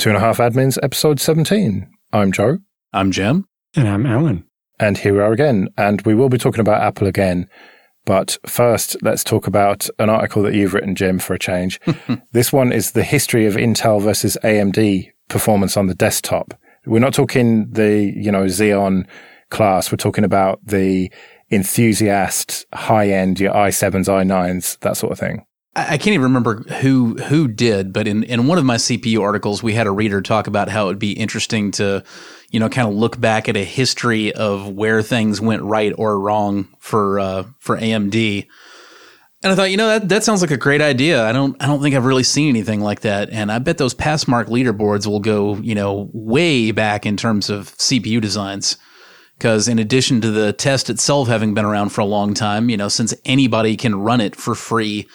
Two and a Half Admins, episode 17. I'm Joe. I'm Jim. And I'm Alan. And here we are again. And we will be talking about Apple again. But first, let's talk about an article that you've written, Jim, for a change. this one is the history of Intel versus AMD performance on the desktop. We're not talking the, you know, Xeon class. We're talking about the enthusiast high end, your i7s, i9s, that sort of thing. I can't even remember who who did, but in, in one of my CPU articles, we had a reader talk about how it would be interesting to, you know, kind of look back at a history of where things went right or wrong for uh, for AMD. And I thought, you know, that that sounds like a great idea. I don't I don't think I've really seen anything like that. And I bet those Passmark leaderboards will go, you know, way back in terms of CPU designs. Because in addition to the test itself having been around for a long time, you know, since anybody can run it for free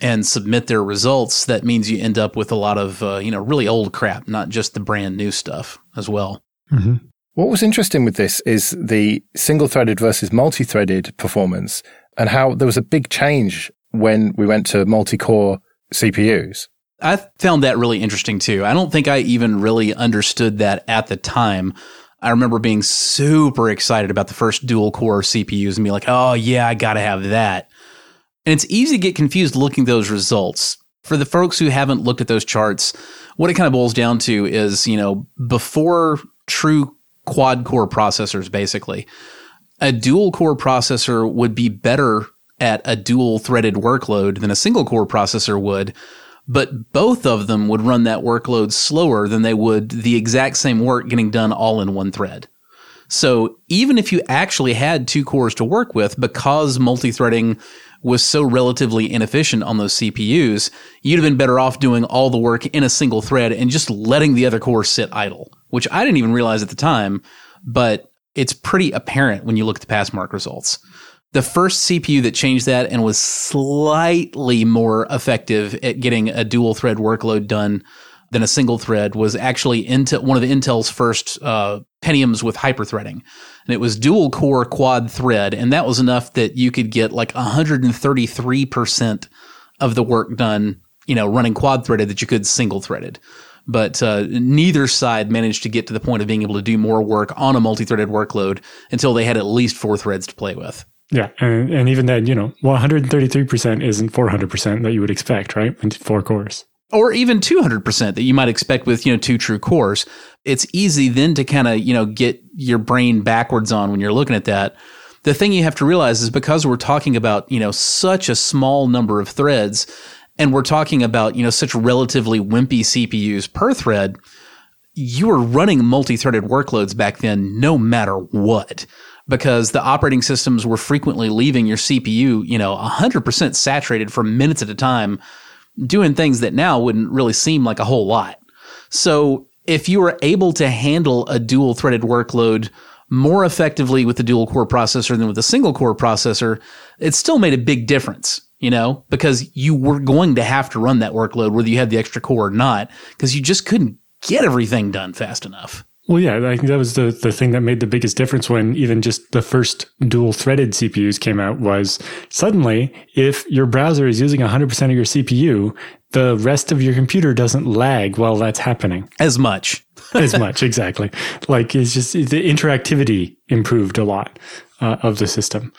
and submit their results, that means you end up with a lot of uh, you know really old crap, not just the brand new stuff as well. Mm-hmm. What was interesting with this is the single-threaded versus multi-threaded performance, and how there was a big change when we went to multi-core CPUs. I found that really interesting too. I don't think I even really understood that at the time. I remember being super excited about the first dual core CPUs and be like, oh, yeah, I got to have that. And it's easy to get confused looking at those results. For the folks who haven't looked at those charts, what it kind of boils down to is, you know, before true quad core processors, basically, a dual core processor would be better at a dual threaded workload than a single core processor would. But both of them would run that workload slower than they would the exact same work getting done all in one thread. So even if you actually had two cores to work with, because multi-threading was so relatively inefficient on those CPUs, you'd have been better off doing all the work in a single thread and just letting the other core sit idle, which I didn't even realize at the time, but it's pretty apparent when you look at the Passmark results. The first CPU that changed that and was slightly more effective at getting a dual thread workload done than a single thread was actually Intel, one of the Intel's first uh, Pentiums with hyperthreading. And it was dual core quad thread. And that was enough that you could get like 133% of the work done, you know, running quad threaded that you could single threaded. But uh, neither side managed to get to the point of being able to do more work on a multi threaded workload until they had at least four threads to play with. Yeah, and, and even then, you know, 133% isn't 400% that you would expect, right? In four cores or even 200% that you might expect with, you know, two true cores. It's easy then to kind of, you know, get your brain backwards on when you're looking at that. The thing you have to realize is because we're talking about, you know, such a small number of threads and we're talking about, you know, such relatively wimpy CPUs per thread, you were running multi-threaded workloads back then no matter what because the operating systems were frequently leaving your CPU, you know, 100% saturated for minutes at a time doing things that now wouldn't really seem like a whole lot. So if you were able to handle a dual threaded workload more effectively with the dual core processor than with a single core processor, it still made a big difference, you know, because you were going to have to run that workload whether you had the extra core or not, because you just couldn't get everything done fast enough. Well, yeah, I think that was the, the thing that made the biggest difference when even just the first dual threaded CPUs came out was suddenly if your browser is using 100% of your CPU, the rest of your computer doesn't lag while that's happening. As much. as much, exactly. Like it's just the interactivity improved a lot uh, of the system.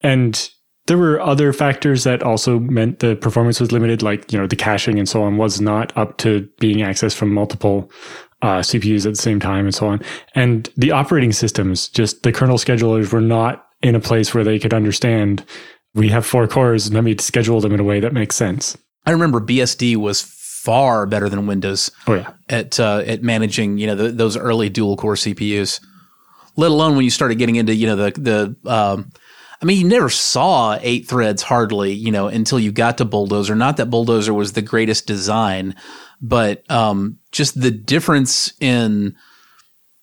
And there were other factors that also meant the performance was limited, like, you know, the caching and so on was not up to being accessed from multiple uh, CPUs at the same time and so on. And the operating systems, just the kernel schedulers were not in a place where they could understand we have four cores, and let me schedule them in a way that makes sense. I remember BSD was far better than Windows. Oh yeah, at uh, at managing you know the, those early dual core CPUs. Let alone when you started getting into you know the the um, I mean, you never saw eight threads hardly, you know, until you got to Bulldozer. Not that Bulldozer was the greatest design, but um, just the difference in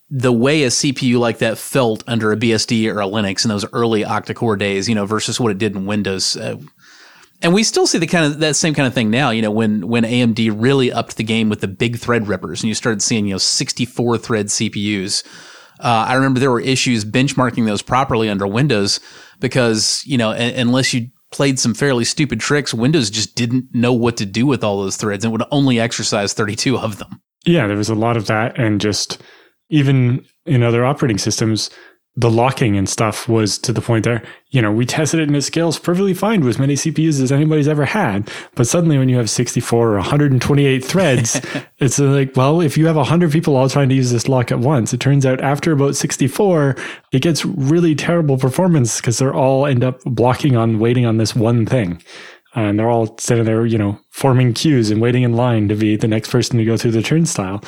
the way a CPU like that felt under a BSD or a Linux in those early octa-core days, you know, versus what it did in Windows. Uh, and we still see the kind of that same kind of thing now, you know, when when AMD really upped the game with the big Threadrippers and you started seeing, you know, 64 thread CPUs. Uh, I remember there were issues benchmarking those properly under Windows because, you know, a- unless you played some fairly stupid tricks, Windows just didn't know what to do with all those threads and would only exercise 32 of them. Yeah, there was a lot of that. And just even in other operating systems, the locking and stuff was to the point there, you know, we tested it and it scales perfectly fine with as many CPUs as anybody's ever had. But suddenly when you have 64 or 128 threads, it's like, well, if you have 100 people all trying to use this lock at once, it turns out after about 64, it gets really terrible performance because they're all end up blocking on waiting on this one thing. And they're all sitting there, you know, forming queues and waiting in line to be the next person to go through the turnstile.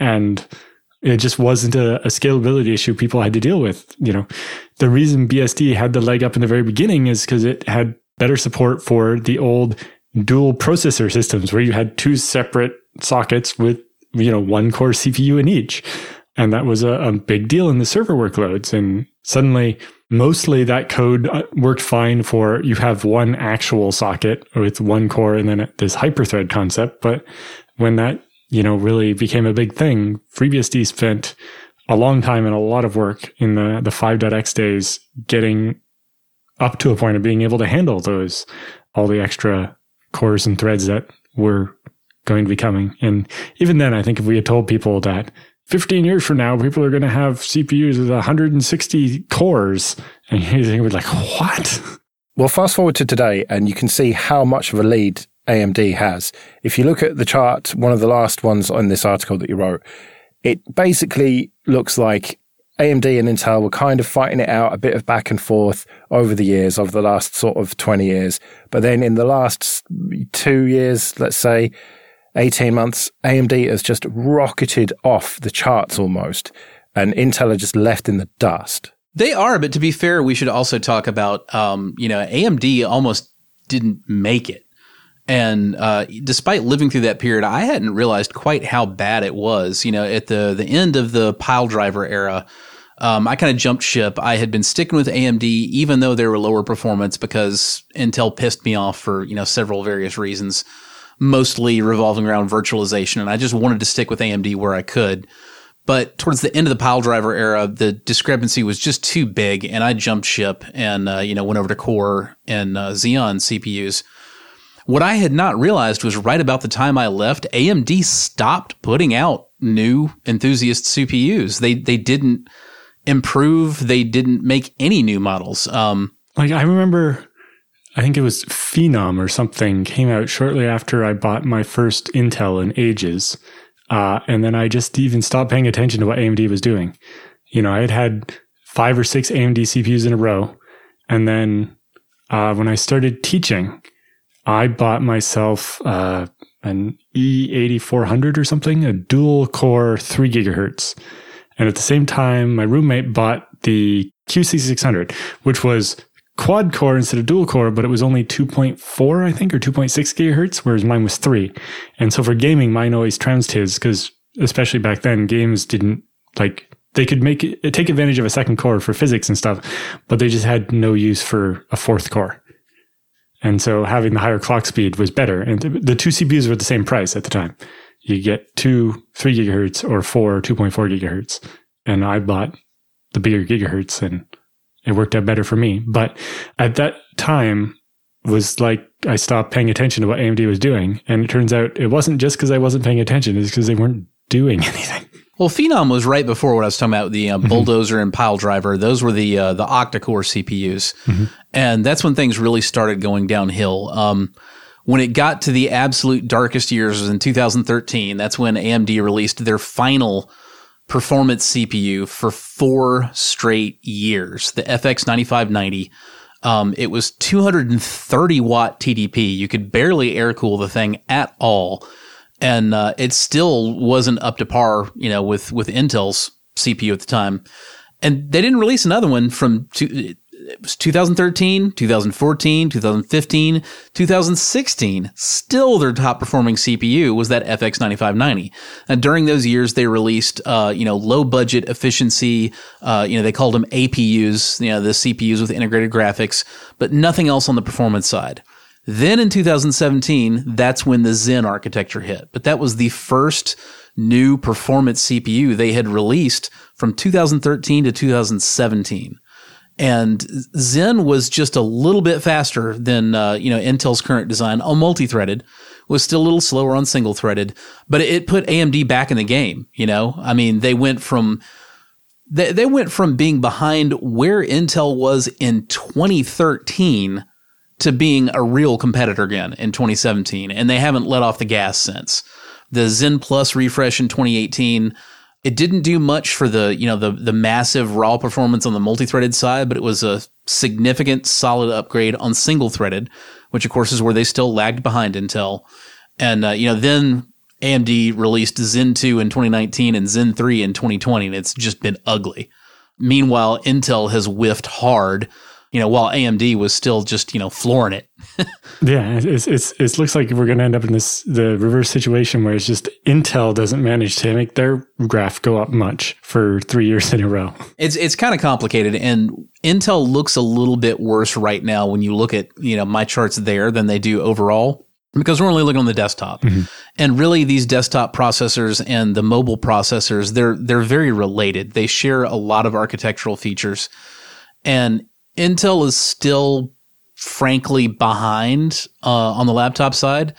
And it just wasn't a, a, scalability issue people had to deal with. You know, the reason BSD had the leg up in the very beginning is because it had better support for the old dual processor systems where you had two separate sockets with, you know, one core CPU in each. And that was a, a big deal in the server workloads. And suddenly, mostly that code uh, worked fine for you have one actual socket with one core and then this hyperthread concept. But when that you know, really became a big thing. FreeBSD spent a long time and a lot of work in the, the 5.x days getting up to a point of being able to handle those, all the extra cores and threads that were going to be coming. And even then, I think if we had told people that 15 years from now, people are going to have CPUs with 160 cores, and you would be like, what? Well, fast forward to today, and you can see how much of a lead AMD has. If you look at the chart, one of the last ones on this article that you wrote, it basically looks like AMD and Intel were kind of fighting it out, a bit of back and forth over the years, over the last sort of 20 years. But then in the last two years, let's say 18 months, AMD has just rocketed off the charts almost, and Intel are just left in the dust. They are, but to be fair, we should also talk about, um, you know, AMD almost didn't make it. And uh, despite living through that period, I hadn't realized quite how bad it was. You know, at the the end of the Piledriver era, um, I kind of jumped ship. I had been sticking with AMD, even though they were lower performance, because Intel pissed me off for you know several various reasons, mostly revolving around virtualization, and I just wanted to stick with AMD where I could. But towards the end of the Piledriver era, the discrepancy was just too big, and I jumped ship and uh, you know went over to Core and uh, Xeon CPUs. What I had not realized was right about the time I left, AMD stopped putting out new enthusiast CPUs. They they didn't improve. They didn't make any new models. Um, like I remember, I think it was Phenom or something came out shortly after I bought my first Intel in ages, uh, and then I just even stopped paying attention to what AMD was doing. You know, I had had five or six AMD CPUs in a row, and then uh, when I started teaching I bought myself uh, an E8400 or something, a dual core three gigahertz. And at the same time, my roommate bought the Q6600, which was quad core instead of dual core, but it was only 2.4, I think, or 2.6 gigahertz, whereas mine was three. And so for gaming, mine always trounced his because, especially back then, games didn't like they could make it, take advantage of a second core for physics and stuff, but they just had no use for a fourth core. And so having the higher clock speed was better. And the two CPUs were the same price at the time. You get two, three gigahertz or four, 2.4 gigahertz. And I bought the bigger gigahertz and it worked out better for me. But at that time was like I stopped paying attention to what AMD was doing. And it turns out it wasn't just because I wasn't paying attention, it's because they weren't doing anything. Well, Phenom was right before what I was talking about the uh, mm-hmm. bulldozer and Piledriver. Those were the uh, the octa-core CPUs, mm-hmm. and that's when things really started going downhill. Um, when it got to the absolute darkest years was in 2013. That's when AMD released their final performance CPU for four straight years, the FX 9590. Um, it was 230 watt TDP. You could barely air cool the thing at all and uh, it still wasn't up to par, you know, with with Intel's CPU at the time. And they didn't release another one from two, it was 2013, 2014, 2015, 2016. Still, their top performing CPU was that FX 9590. And during those years, they released, uh, you know, low budget efficiency. Uh, you know, they called them APUs, you know, the CPUs with integrated graphics, but nothing else on the performance side. Then in 2017, that's when the Zen architecture hit. But that was the first new performance CPU they had released from 2013 to 2017. And Zen was just a little bit faster than uh, you know Intel's current design on multi-threaded, was still a little slower on single-threaded, but it put AMD back in the game. You know, I mean, they went from they, they went from being behind where Intel was in 2013 to being a real competitor again in 2017, and they haven't let off the gas since. The Zen Plus refresh in 2018 it didn't do much for the you know the the massive raw performance on the multi-threaded side, but it was a significant solid upgrade on single-threaded, which of course is where they still lagged behind Intel. And uh, you know then AMD released Zen 2 in 2019 and Zen 3 in 2020, and it's just been ugly. Meanwhile, Intel has whiffed hard you know, while AMD was still just, you know, flooring it. yeah, it's, it's, it looks like we're going to end up in this, the reverse situation where it's just Intel doesn't manage to make their graph go up much for three years in a row. It's, it's kind of complicated and Intel looks a little bit worse right now when you look at, you know, my charts there than they do overall because we're only looking on the desktop. Mm-hmm. And really these desktop processors and the mobile processors, they're they're very related. They share a lot of architectural features. And Intel is still frankly behind uh, on the laptop side.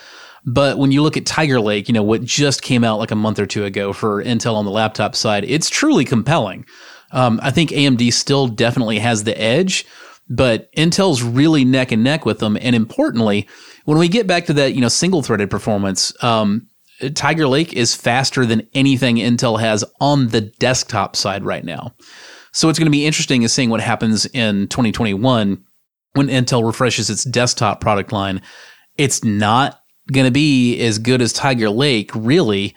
But when you look at Tiger Lake, you know, what just came out like a month or two ago for Intel on the laptop side, it's truly compelling. Um, I think AMD still definitely has the edge, but Intel's really neck and neck with them. And importantly, when we get back to that, you know, single threaded performance, um, Tiger Lake is faster than anything Intel has on the desktop side right now. So what's going to be interesting is seeing what happens in 2021 when Intel refreshes its desktop product line. It's not going to be as good as Tiger Lake, really,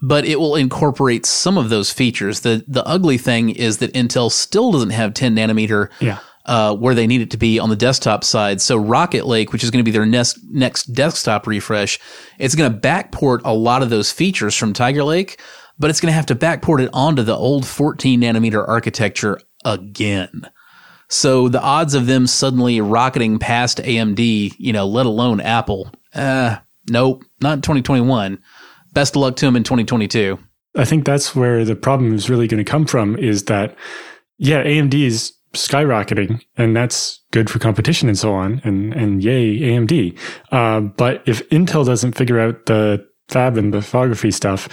but it will incorporate some of those features. The the ugly thing is that Intel still doesn't have 10 nanometer yeah. uh, where they need it to be on the desktop side. So Rocket Lake, which is going to be their next next desktop refresh, it's going to backport a lot of those features from Tiger Lake but it's going to have to backport it onto the old 14 nanometer architecture again. So the odds of them suddenly rocketing past AMD, you know, let alone Apple, uh, nope, not in 2021. Best of luck to them in 2022. I think that's where the problem is really going to come from is that, yeah, AMD is skyrocketing and that's good for competition and so on. And, and yay, AMD. Uh, but if Intel doesn't figure out the fab and lithography stuff,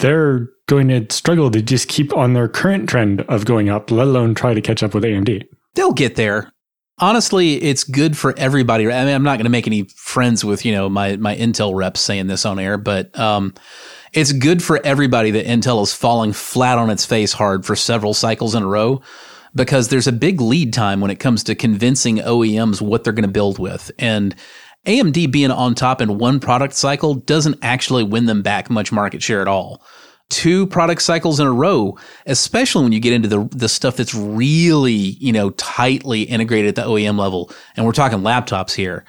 they're going to struggle to just keep on their current trend of going up, let alone try to catch up with AMD. They'll get there. Honestly, it's good for everybody. I mean, I'm not going to make any friends with you know my my Intel reps saying this on air, but um, it's good for everybody that Intel is falling flat on its face hard for several cycles in a row because there's a big lead time when it comes to convincing OEMs what they're going to build with. And AMD being on top in one product cycle doesn't actually win them back much market share at all. Two product cycles in a row, especially when you get into the the stuff that's really, you know, tightly integrated at the OEM level, and we're talking laptops here,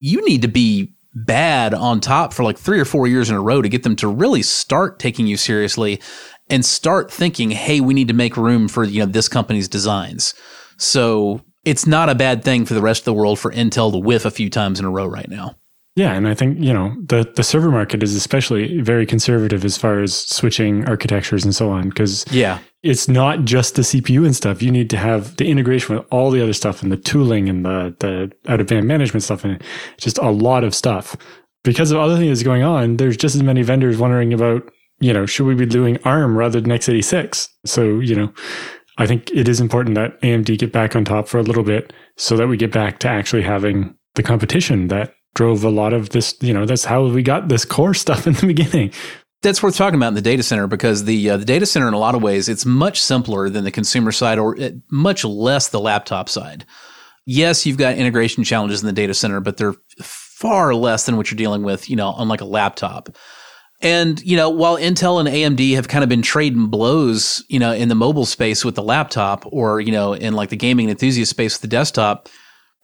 you need to be bad on top for like three or four years in a row to get them to really start taking you seriously and start thinking, hey, we need to make room for, you know, this company's designs. So it's not a bad thing for the rest of the world for Intel to whiff a few times in a row right now. Yeah, and I think you know the the server market is especially very conservative as far as switching architectures and so on because yeah, it's not just the CPU and stuff. You need to have the integration with all the other stuff and the tooling and the the out of band management stuff and just a lot of stuff. Because of other things going on, there's just as many vendors wondering about you know should we be doing ARM rather than x86. So you know I think it is important that AMD get back on top for a little bit so that we get back to actually having the competition that drove a lot of this. You know, that's how we got this core stuff in the beginning. That's worth talking about in the data center because the uh, the data center, in a lot of ways, it's much simpler than the consumer side, or uh, much less the laptop side. Yes, you've got integration challenges in the data center, but they're far less than what you're dealing with, you know, on like a laptop. And, you know, while Intel and AMD have kind of been trading blows, you know, in the mobile space with the laptop or, you know, in like the gaming enthusiast space with the desktop,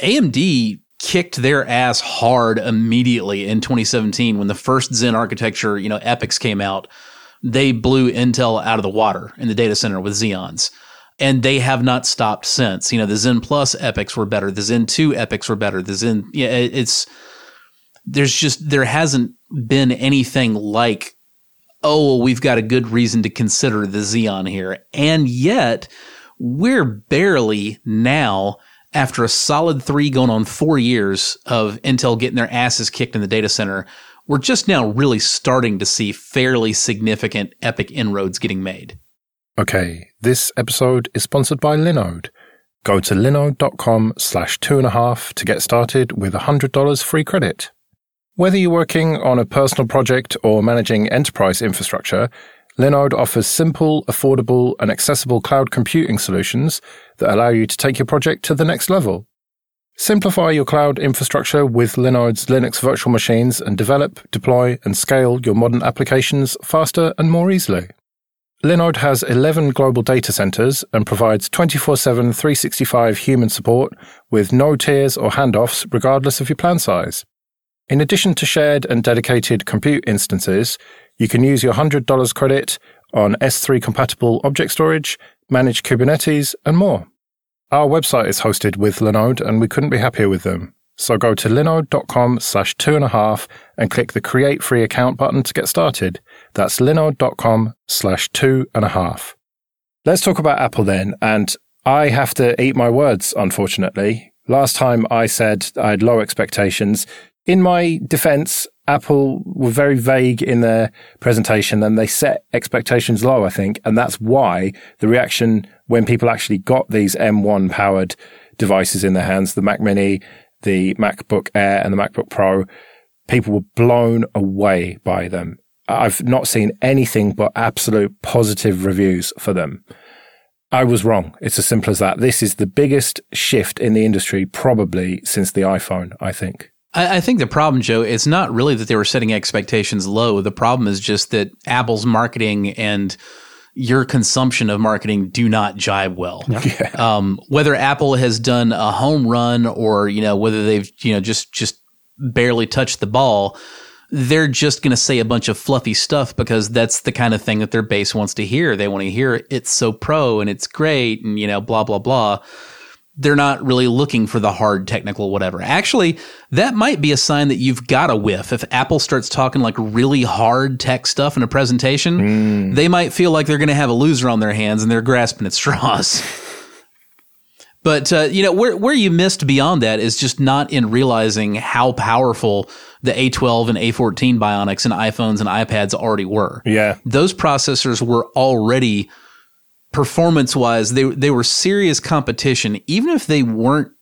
AMD kicked their ass hard immediately in 2017 when the first Zen architecture, you know, Epycs came out. They blew Intel out of the water in the data center with Xeons. And they have not stopped since. You know, the Zen Plus Epycs were better. The Zen 2 Epycs were better. The Zen, yeah, it's, there's just, there hasn't been anything like, oh, well, we've got a good reason to consider the Xeon here. And yet, we're barely now after a solid three going on four years of Intel getting their asses kicked in the data center, we're just now really starting to see fairly significant Epyc inroads getting made. Okay, this episode is sponsored by Linode. Go to linode.com slash two and a half to get started with $100 free credit. Whether you're working on a personal project or managing enterprise infrastructure, Linode offers simple, affordable, and accessible cloud computing solutions that allow you to take your project to the next level. Simplify your cloud infrastructure with Linode's Linux virtual machines and develop, deploy, and scale your modern applications faster and more easily. Linode has 11 global data centers and provides 24 7 365 human support with no tiers or handoffs regardless of your plan size. In addition to shared and dedicated compute instances, you can use your $100 credit on S3 compatible object storage, manage Kubernetes, and more. Our website is hosted with Linode and we couldn't be happier with them. So go to linode.com slash two and a half and click the create free account button to get started. That's linode.com slash two and a half. Let's talk about Apple then. And I have to eat my words, unfortunately. Last time I said I had low expectations. In my defense, Apple were very vague in their presentation and they set expectations low, I think. And that's why the reaction when people actually got these M1 powered devices in their hands, the Mac Mini, the MacBook Air and the MacBook Pro, people were blown away by them. I've not seen anything but absolute positive reviews for them. I was wrong. It's as simple as that. This is the biggest shift in the industry probably since the iPhone, I think. I, I think the problem, Joe, it's not really that they were setting expectations low. The problem is just that Apple's marketing and your consumption of marketing do not jibe well. Yeah. Um, whether Apple has done a home run or you know whether they've you know just just barely touched the ball, they're just going to say a bunch of fluffy stuff because that's the kind of thing that their base wants to hear. They want to hear it's so pro and it's great and you know blah blah blah they're not really looking for the hard technical whatever. Actually, that might be a sign that you've got a whiff. If Apple starts talking like really hard tech stuff in a presentation, mm. they might feel like they're going to have a loser on their hands and they're grasping at straws. but uh, you know where where you missed beyond that is just not in realizing how powerful the A12 and A14 Bionics and iPhones and iPads already were. Yeah, those processors were already performance wise, they they were serious competition, even if they weren't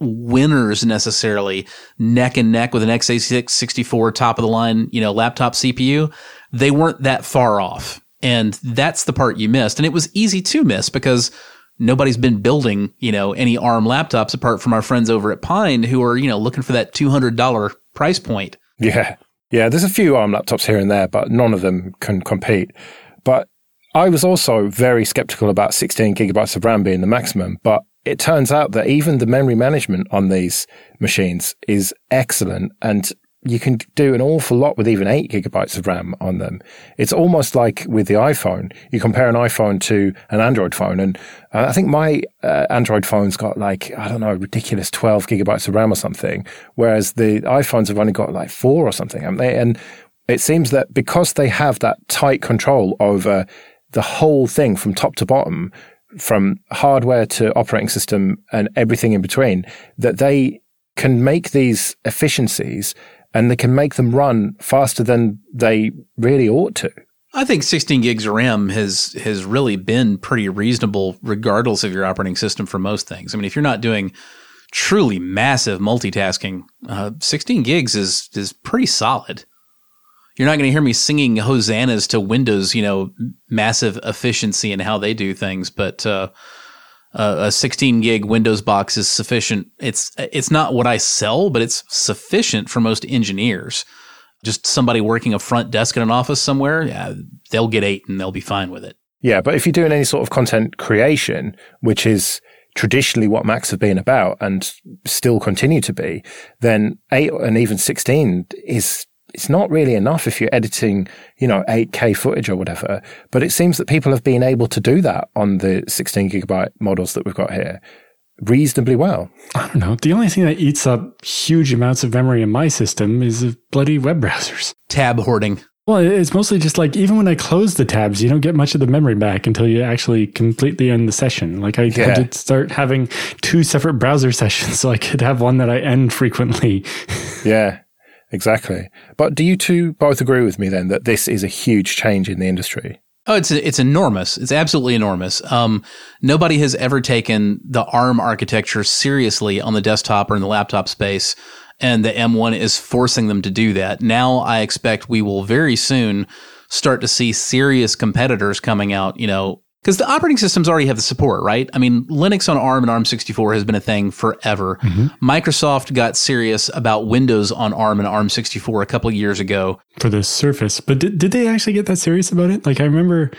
winners necessarily neck and neck with an x86 64 top of the line, you know, laptop CPU, they weren't that far off. And that's the part you missed. And it was easy to miss because nobody's been building, you know, any ARM laptops apart from our friends over at Pine who are, you know, looking for that $200 price point. Yeah. Yeah, there's a few ARM laptops here and there, but none of them can compete. But I was also very skeptical about 16 gigabytes of RAM being the maximum, but it turns out that even the memory management on these machines is excellent and you can do an awful lot with even eight gigabytes of RAM on them. It's almost like with the iPhone. You compare an iPhone to an Android phone, and uh, I think my uh, Android phone's got like I don't know, ridiculous twelve gigabytes of RAM or something, whereas the iPhones have only got like four or something. And, they, and it seems that because they have that tight control over the whole thing from top to bottom, from hardware to operating system and everything in between, that they can make these efficiencies and they can make them run faster than they really ought to. I think 16 gigs of RAM has has really been pretty reasonable, regardless of your operating system for most things. I mean, if you're not doing truly massive multitasking, uh, 16 gigs is is pretty solid. You're not going to hear me singing hosannas to Windows, you know, massive efficiency and how they do things, but uh, a 16 gig Windows box is sufficient. It's it's not what I sell, but it's sufficient for most engineers. Just somebody working a front desk in an office somewhere, yeah, they'll get eight and they'll be fine with it. Yeah, but if you're doing any sort of content creation, which is traditionally what Macs have been about and still continue to be, then eight and even 16 is it's not really enough if you're editing, you know, 8K footage or whatever. But it seems that people have been able to do that on the 16 gigabyte models that we've got here reasonably well. I don't know. The only thing that eats up huge amounts of memory in my system is bloody web browsers. Tab hoarding. Well, it's mostly just like even when I close the tabs, you don't get much of the memory back until you actually completely end the session. Like I Yeah. had to start having two separate browser sessions so I could have one that I end frequently. Yeah, exactly. But do you two both agree with me then that this is a huge change in the industry? Oh, it's it's enormous. It's absolutely enormous. Um, nobody has ever taken the ARM architecture seriously on the desktop or in the laptop space, and the M1 is forcing them to do that. Now, I expect we will very soon start to see serious competitors coming out. You know, because the operating systems already have the support, right? I mean, Linux on ARM and ARM64 has been a thing forever. Mm-hmm. Microsoft got serious about Windows on ARM and ARM64 a couple of years ago. for the Surface. But did, did they actually get that serious about it? Like I remember,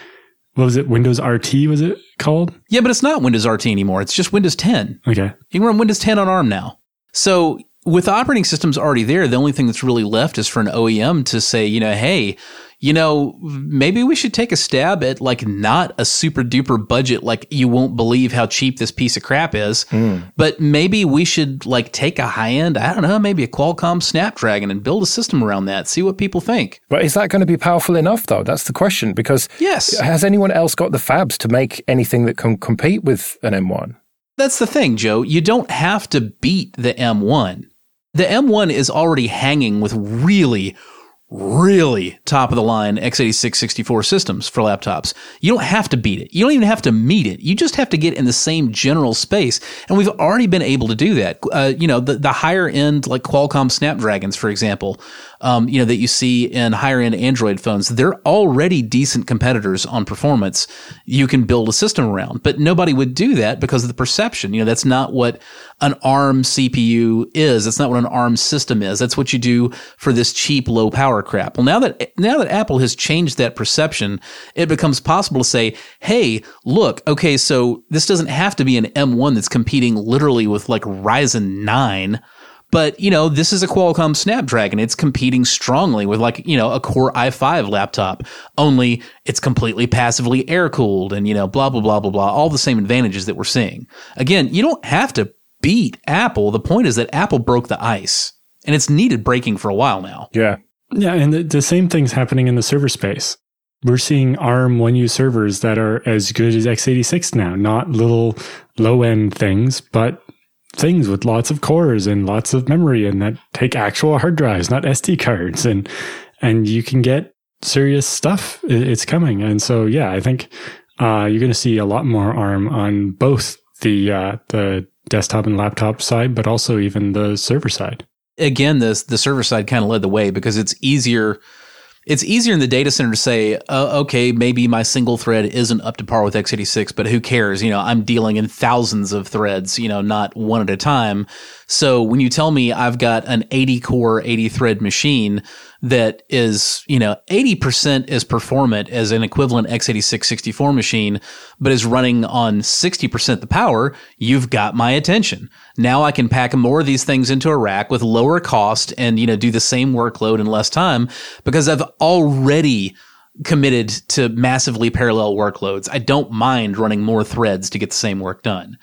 what was it? Windows RT was it called? Yeah, but it's not Windows RT anymore. It's just Windows 10. Okay. You can run Windows 10 on ARM now. So with operating systems already there, the only thing that's really left is for an OEM to say, you know, hey, you know, maybe we should take a stab at like not a super duper budget, like you won't believe how cheap this piece of crap is, hmm. but maybe we should like take a high end, I don't know, maybe a Qualcomm Snapdragon and build a system around that, see what people think. But is that going to be powerful enough, though? That's the question. Because Yes. has anyone else got the fabs to make anything that can compete with an M1? That's the thing, Joe. You don't have to beat the M1. The M1 is already hanging with really, really top of the line x86 64 systems for laptops. You don't have to beat it. You don't even have to meet it. You just have to get in the same general space. And we've already been able to do that. Uh, you know, the, the higher end, like Qualcomm Snapdragons, for example, um, you know, that you see in higher end Android phones, they're already decent competitors on performance. You can build a system around, but nobody would do that because of the perception. You know, that's not what an ARM CPU is. That's not what an ARM system is. That's what you do for this cheap, low power crap. Well, now that, now that Apple has changed that perception, it becomes possible to say, Hey, look, okay, so this doesn't have to be an M1 that's competing literally with like Ryzen 9. But, you know, this is a Qualcomm Snapdragon. It's competing strongly with like, you know, a Core i5 laptop, only it's completely passively air cooled and, you know, blah, blah, blah, blah, blah. All the same advantages that we're seeing. Again, you don't have to beat Apple. The point is that Apple broke the ice and it's needed breaking for a while now. Yeah. Yeah, and the, the same thing's happening in the server space. We're seeing ARM 1U servers that are as good as x86 now, not little low end things, but things with lots of cores and lots of memory and that take actual hard drives, not SD cards. And, and you can get serious stuff. It's coming. And so, yeah, I think, uh, you're going to see a lot more ARM on both the, uh, the desktop and laptop side, but also even the server side. again, the the server side kind of led the way because it's easier. It's easier in the data center to say, uh, okay, maybe my single thread isn't up to par with x86, but who cares? You know, I'm dealing in thousands of threads, you know, not one at a time. So when you tell me I've got an 80 core, 80 thread machine that is, you know, 80% as performant as an equivalent x86 64 machine, but is running on 60% the power, you've got my attention. Now I can pack more of these things into a rack with lower cost and, you know, do the same workload in less time because I've already committed to massively parallel workloads. I don't mind running more threads to get the same work done.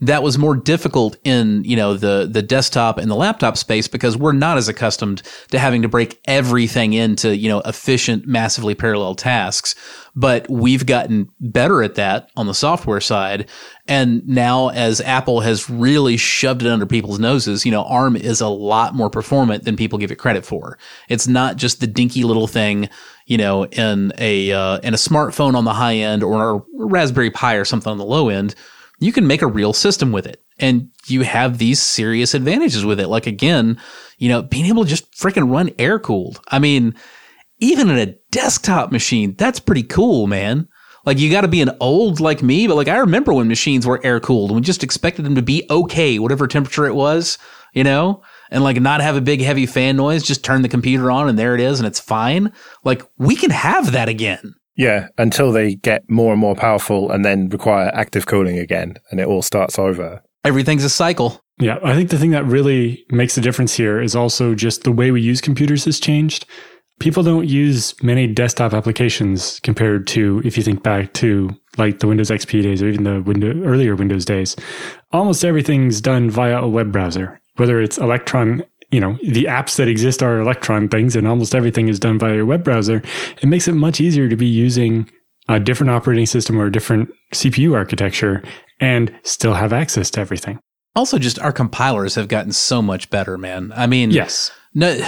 That was more difficult in, you know, the the desktop and the laptop space because we're not as accustomed to having to break everything into, you know, efficient massively parallel tasks. But we've gotten better at that on the software side. And now as Apple has really shoved it under people's noses, you know, ARM is a lot more performant than people give it credit for. It's not just the dinky little thing, you know, in a uh, in a smartphone on the high end or a Raspberry Pi or something on the low end. You can make a real system with it, and you have these serious advantages with it. Like again, you know, being able to just freaking run air cooled. I mean, even in a desktop machine, that's pretty cool, man. Like you got to be an old like me, but like I remember when machines were air cooled and we just expected them to be okay, whatever temperature it was, you know, and like not have a big heavy fan noise. Just turn the computer on and there it is, and it's fine. Like we can have that again. Yeah, until they get more and more powerful and then require active cooling again and it all starts over. Everything's a cycle. Yeah, I think the thing that really makes a difference here is also just the way we use computers has changed. People don't use many desktop applications compared to if you think back to like the Windows XP days or even the window, earlier Windows days. Almost everything's done via a web browser, whether it's Electron you know, the apps that exist are Electron things and almost everything is done via your web browser. It makes it much easier to be using a different operating system or a different CPU architecture and still have access to everything. Also, just our compilers have gotten so much better, man. I mean, yes. No,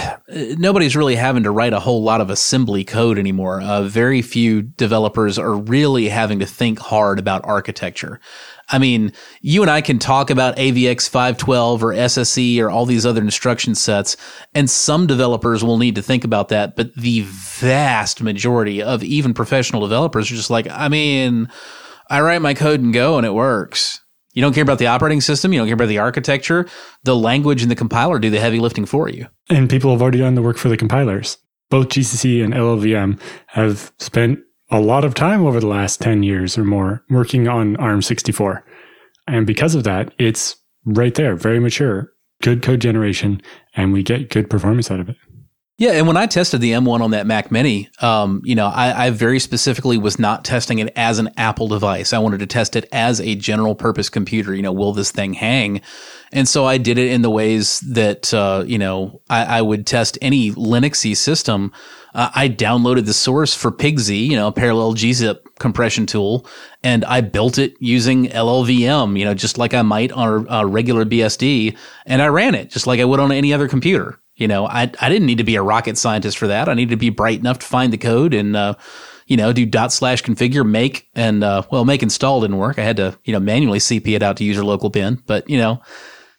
nobody's really having to write a whole lot of assembly code anymore. Uh, very few developers are really having to think hard about architecture. I mean, you and I can talk about AVX 512 or SSE or all these other instruction sets, and some developers will need to think about that. But the vast majority of even professional developers are just like, I mean, I write my code and go and it works. You don't care about the operating system. You don't care about the architecture. The language and the compiler do the heavy lifting for you. And people have already done the work for the compilers. Both GCC and LLVM have spent a lot of time over the last 10 years or more working on ARM64. And because of that, it's right there, very mature, good code generation, and we get good performance out of it. Yeah, and when I tested the M1 on that Mac Mini, um, you know, I, I, very specifically was not testing it as an Apple device. I wanted to test it as a general purpose computer. You know, will this thing hang? And so I did it in the ways that uh, you know I, I, would test any Linuxy system. Uh, I downloaded the source for PigZ, you know, a parallel gzip compression tool, and I built it using LLVM, you know, just like I might on a, a regular BSD, and I ran it just like I would on any other computer. You know, I I didn't need to be a rocket scientist for that. I needed to be bright enough to find the code and uh, you know do dot slash configure make and uh, well make install didn't work. I had to you know manually CP it out to user local bin. But you know,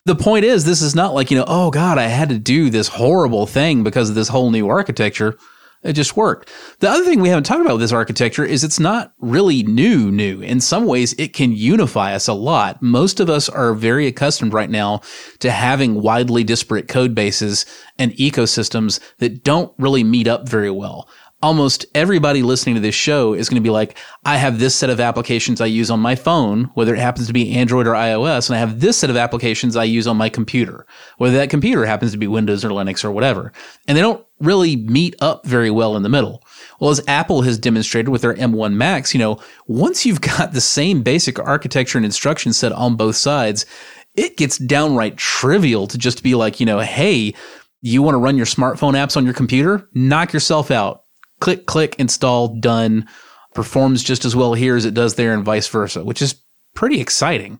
the point is this is not like you know oh god I had to do this horrible thing because of this whole new architecture. It just worked. The other thing we haven't talked about with this architecture is it's not really new, new. In some ways, it can unify us a lot. Most of us are very accustomed right now to having widely disparate code bases and ecosystems that don't really meet up very well almost everybody listening to this show is going to be like, I have this set of applications I use on my phone, whether it happens to be Android or iOS, and I have this set of applications I use on my computer, whether that computer happens to be Windows or Linux or whatever. And they don't really meet up very well in the middle. Well, as Apple has demonstrated with their M1 Macs, you know, once you've got the same basic architecture and instruction set on both sides, it gets downright trivial to just be like, you know, hey, you want to run your smartphone apps on your computer? Knock yourself out click, click, install, done. Performs just as well here as it does there, and vice versa, which is pretty exciting.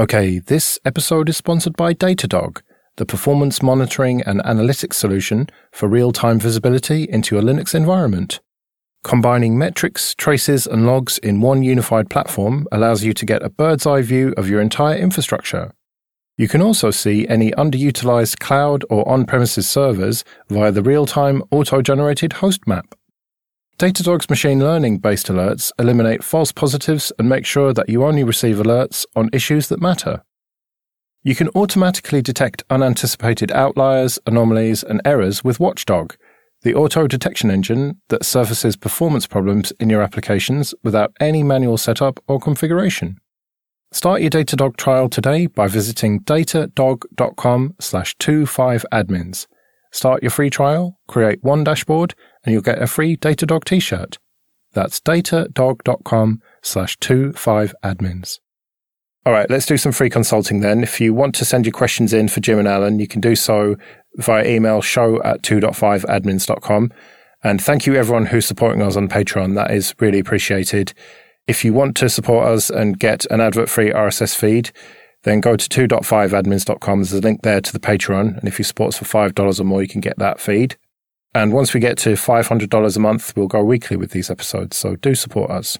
Okay, this episode is sponsored by Datadog, the performance monitoring and analytics solution for real time visibility into a Linux environment. Combining metrics, traces, and logs in one unified platform allows you to get a bird's eye view of your entire infrastructure. You can also see any underutilized cloud or on premises servers via the real time auto generated host map. Datadog's machine learning based alerts eliminate false positives and make sure that you only receive alerts on issues that matter. You can automatically detect unanticipated outliers, anomalies, and errors with Watchdog, the auto detection engine that surfaces performance problems in your applications without any manual setup or configuration. Start your Datadog trial today by visiting datadog.com slash 25admins. Start your free trial, create one dashboard, and you'll get a free Datadog t-shirt. That's datadog.com slash 25admins. All right, let's do some free consulting then. If you want to send your questions in for Jim and Alan, you can do so via email show at 2.5admins.com. And thank you everyone who's supporting us on Patreon. That is really appreciated. If you want to support us and get an advert free RSS feed, then go to 2.5admins.com. There's a link there to the Patreon. And if you support us for $5 or more, you can get that feed. And once we get to $500 a month, we'll go weekly with these episodes. So do support us.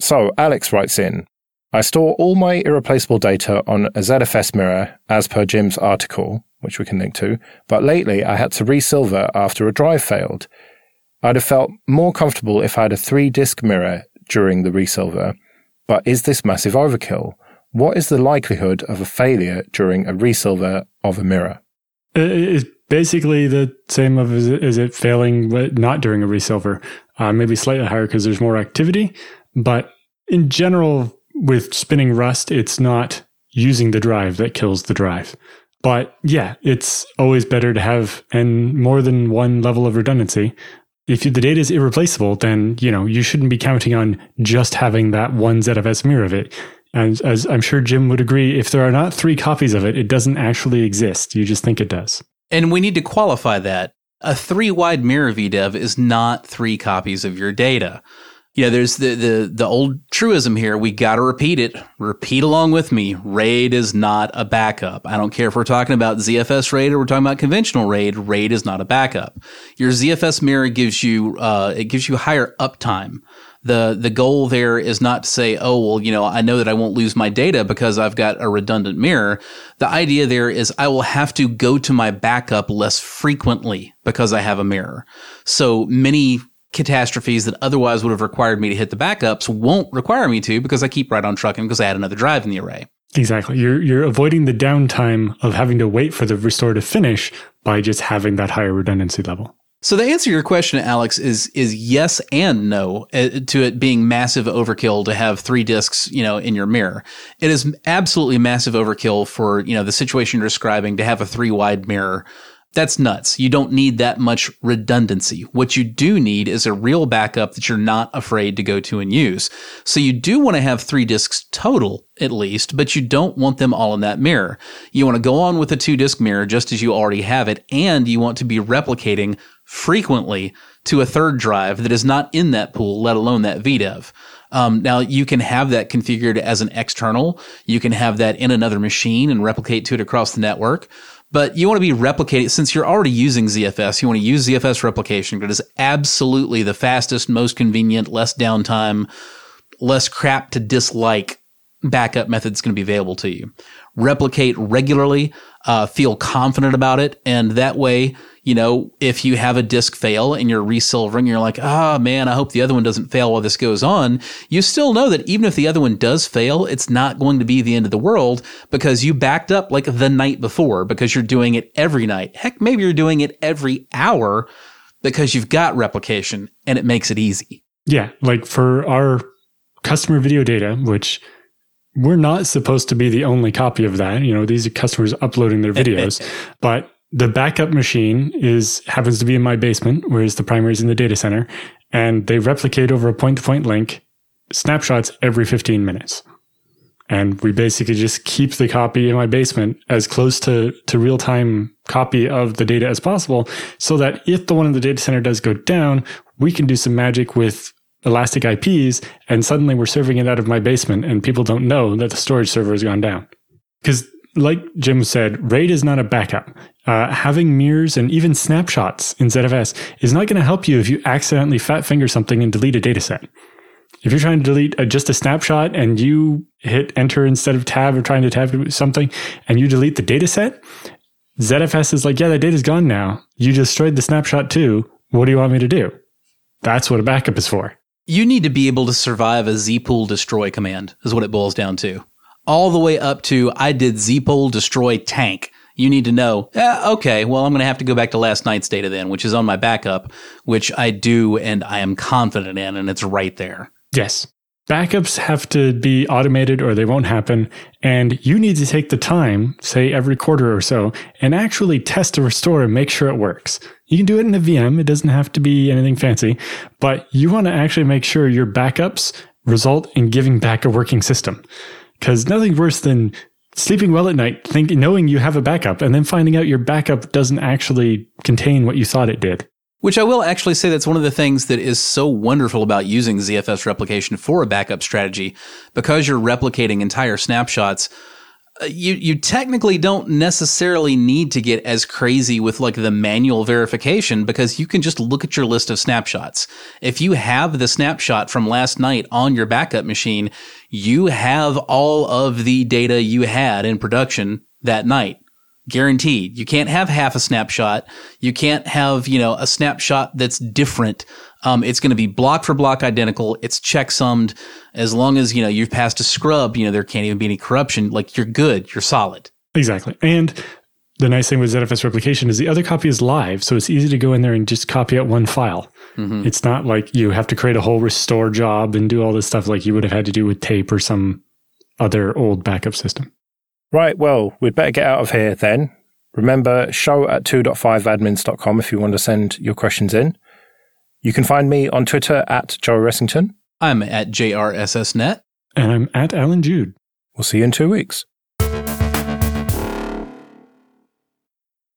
So Alex writes in, I store all my irreplaceable data on a ZFS mirror as per Jim's article, which we can link to. But lately I had to resilver after a drive failed. I'd have felt more comfortable if I had a three disc mirror during the resilver. But is this massive overkill? What is the likelihood of a failure during a resilver of a mirror? It's basically the same of as it, failing not during a resilver. Uh, maybe slightly higher because there's more activity. But in general, with spinning rust, it's not using the drive that kills the drive. But yeah, it's always better to have and more than one level of redundancy if the data is irreplaceable, then you know you shouldn't be counting on just having that one ZFS mirror of it. And as I'm sure Jim would agree, if there are not three copies of it, it doesn't actually exist. You just think it does. And we need to qualify that. A three wide mirror VDEV is not three copies of your data. Yeah, there's the, the, the old truism here. We got to repeat it. Repeat along with me. RAID is not a backup. I don't care if we're talking about ZFS RAID or we're talking about conventional RAID. RAID is not a backup. Your ZFS mirror gives you, uh, it gives you higher uptime. The, the goal there is not to say, oh, well, you know, I know that I won't lose my data because I've got a redundant mirror. The idea there is I will have to go to my backup less frequently because I have a mirror. So many catastrophes that otherwise would have required me to hit the backups won't require me to because I keep right on trucking because I had another drive in the array. Exactly. You're you're avoiding the downtime of having to wait for the restore to finish by just having that higher redundancy level. So the answer to your question, Alex, is is yes and no uh, to it being massive overkill to have three disks, you know, in your mirror. It is absolutely massive overkill for you know the situation you're describing to have a three wide mirror that's nuts. You don't need that much redundancy. What you do need is a real backup that you're not afraid to go to and use. So you do want to have three disks total, at least, but you don't want them all in that mirror. You want to go on with a two disk mirror just as you already have it, and you want to be replicating frequently to a third drive that is not in that pool, let alone that VDEV. Um, now you can have that configured as an external. You can have that in another machine and replicate to it across the network. But you want to be replicating since you're already using ZFS. You want to use ZFS replication because it's absolutely the fastest, most convenient, less downtime, less crap to dislike backup method that's going to be available to you. Replicate regularly, uh, feel confident about it, and that way you know, if you have a disk fail and you're resilvering, you're like, ah, oh, man, I hope the other one doesn't fail while this goes on. You still know that even if the other one does fail, it's not going to be the end of the world because you backed up like the night before because you're doing it every night. Heck, maybe you're doing it every hour because you've got replication and it makes it easy. Yeah. Like for our customer video data, which we're not supposed to be the only copy of that. You know, these are customers uploading their videos, but the backup machine is happens to be in my basement, whereas the primary is in the data center, and they replicate over a point-to-point link snapshots every 15 minutes. And we basically just keep the copy in my basement as close to, to real time copy of the data as possible so that if the one in the data center does go down, we can do some magic with elastic IPs and suddenly we're serving it out of my basement and people don't know that the storage server has gone down. Because like Jim said, RAID is not a backup. Uh, having mirrors and even snapshots in ZFS is not going to help you if you accidentally fat finger something and delete a dataset. If you're trying to delete a, just a snapshot and you hit enter instead of tab or trying to tab something and you delete the dataset, ZFS is like, yeah, that data's gone now. You destroyed the snapshot too. What do you want me to do? That's what a backup is for. You need to be able to survive a zpool destroy command, is what it boils down to all the way up to I did zpool destroy tank. You need to know, eh, okay, well, I'm going to have to go back to last night's data then, which is on my backup, which I do and I am confident in, and it's right there. Yes. Backups have to be automated or they won't happen. And you need to take the time, say every quarter or so, and actually test a restore and make sure it works. You can do it in a VM. It doesn't have to be anything fancy, but you want to actually make sure your backups result in giving back a working system. Because nothing worse than sleeping well at night, thinking, knowing you have a backup, and then finding out your backup doesn't actually contain what you thought it did. Which I will actually say that's one of the things that is so wonderful about using ZFS replication for a backup strategy. Because you're replicating entire snapshots, Uh, you you technically don't necessarily need to get as crazy with like the manual verification because you can just look at your list of snapshots. If you have the snapshot from last night on your backup machine, you have all of the data you had in production that night. Guaranteed. You can't have half a snapshot. You can't have, you know, a snapshot that's different. Um, it's going to be block for block identical. It's checksummed. As long as, you know, you've passed a scrub, you know, there can't even be any corruption. Like you're good. You're solid. Exactly. And the nice thing with ZFS replication is the other copy is live. So it's easy to go in there and just copy out one file. Mm-hmm. It's not like you have to create a whole restore job and do all this stuff like you would have had to do with tape or some other old backup system. Right, well, we'd better get out of here then. Remember, show at 2.5admins.com if you want to send your questions in. You can find me on Twitter at Joe Ressington. I'm at JRSSNet. And I'm at Allan Jude. We'll see you in two weeks.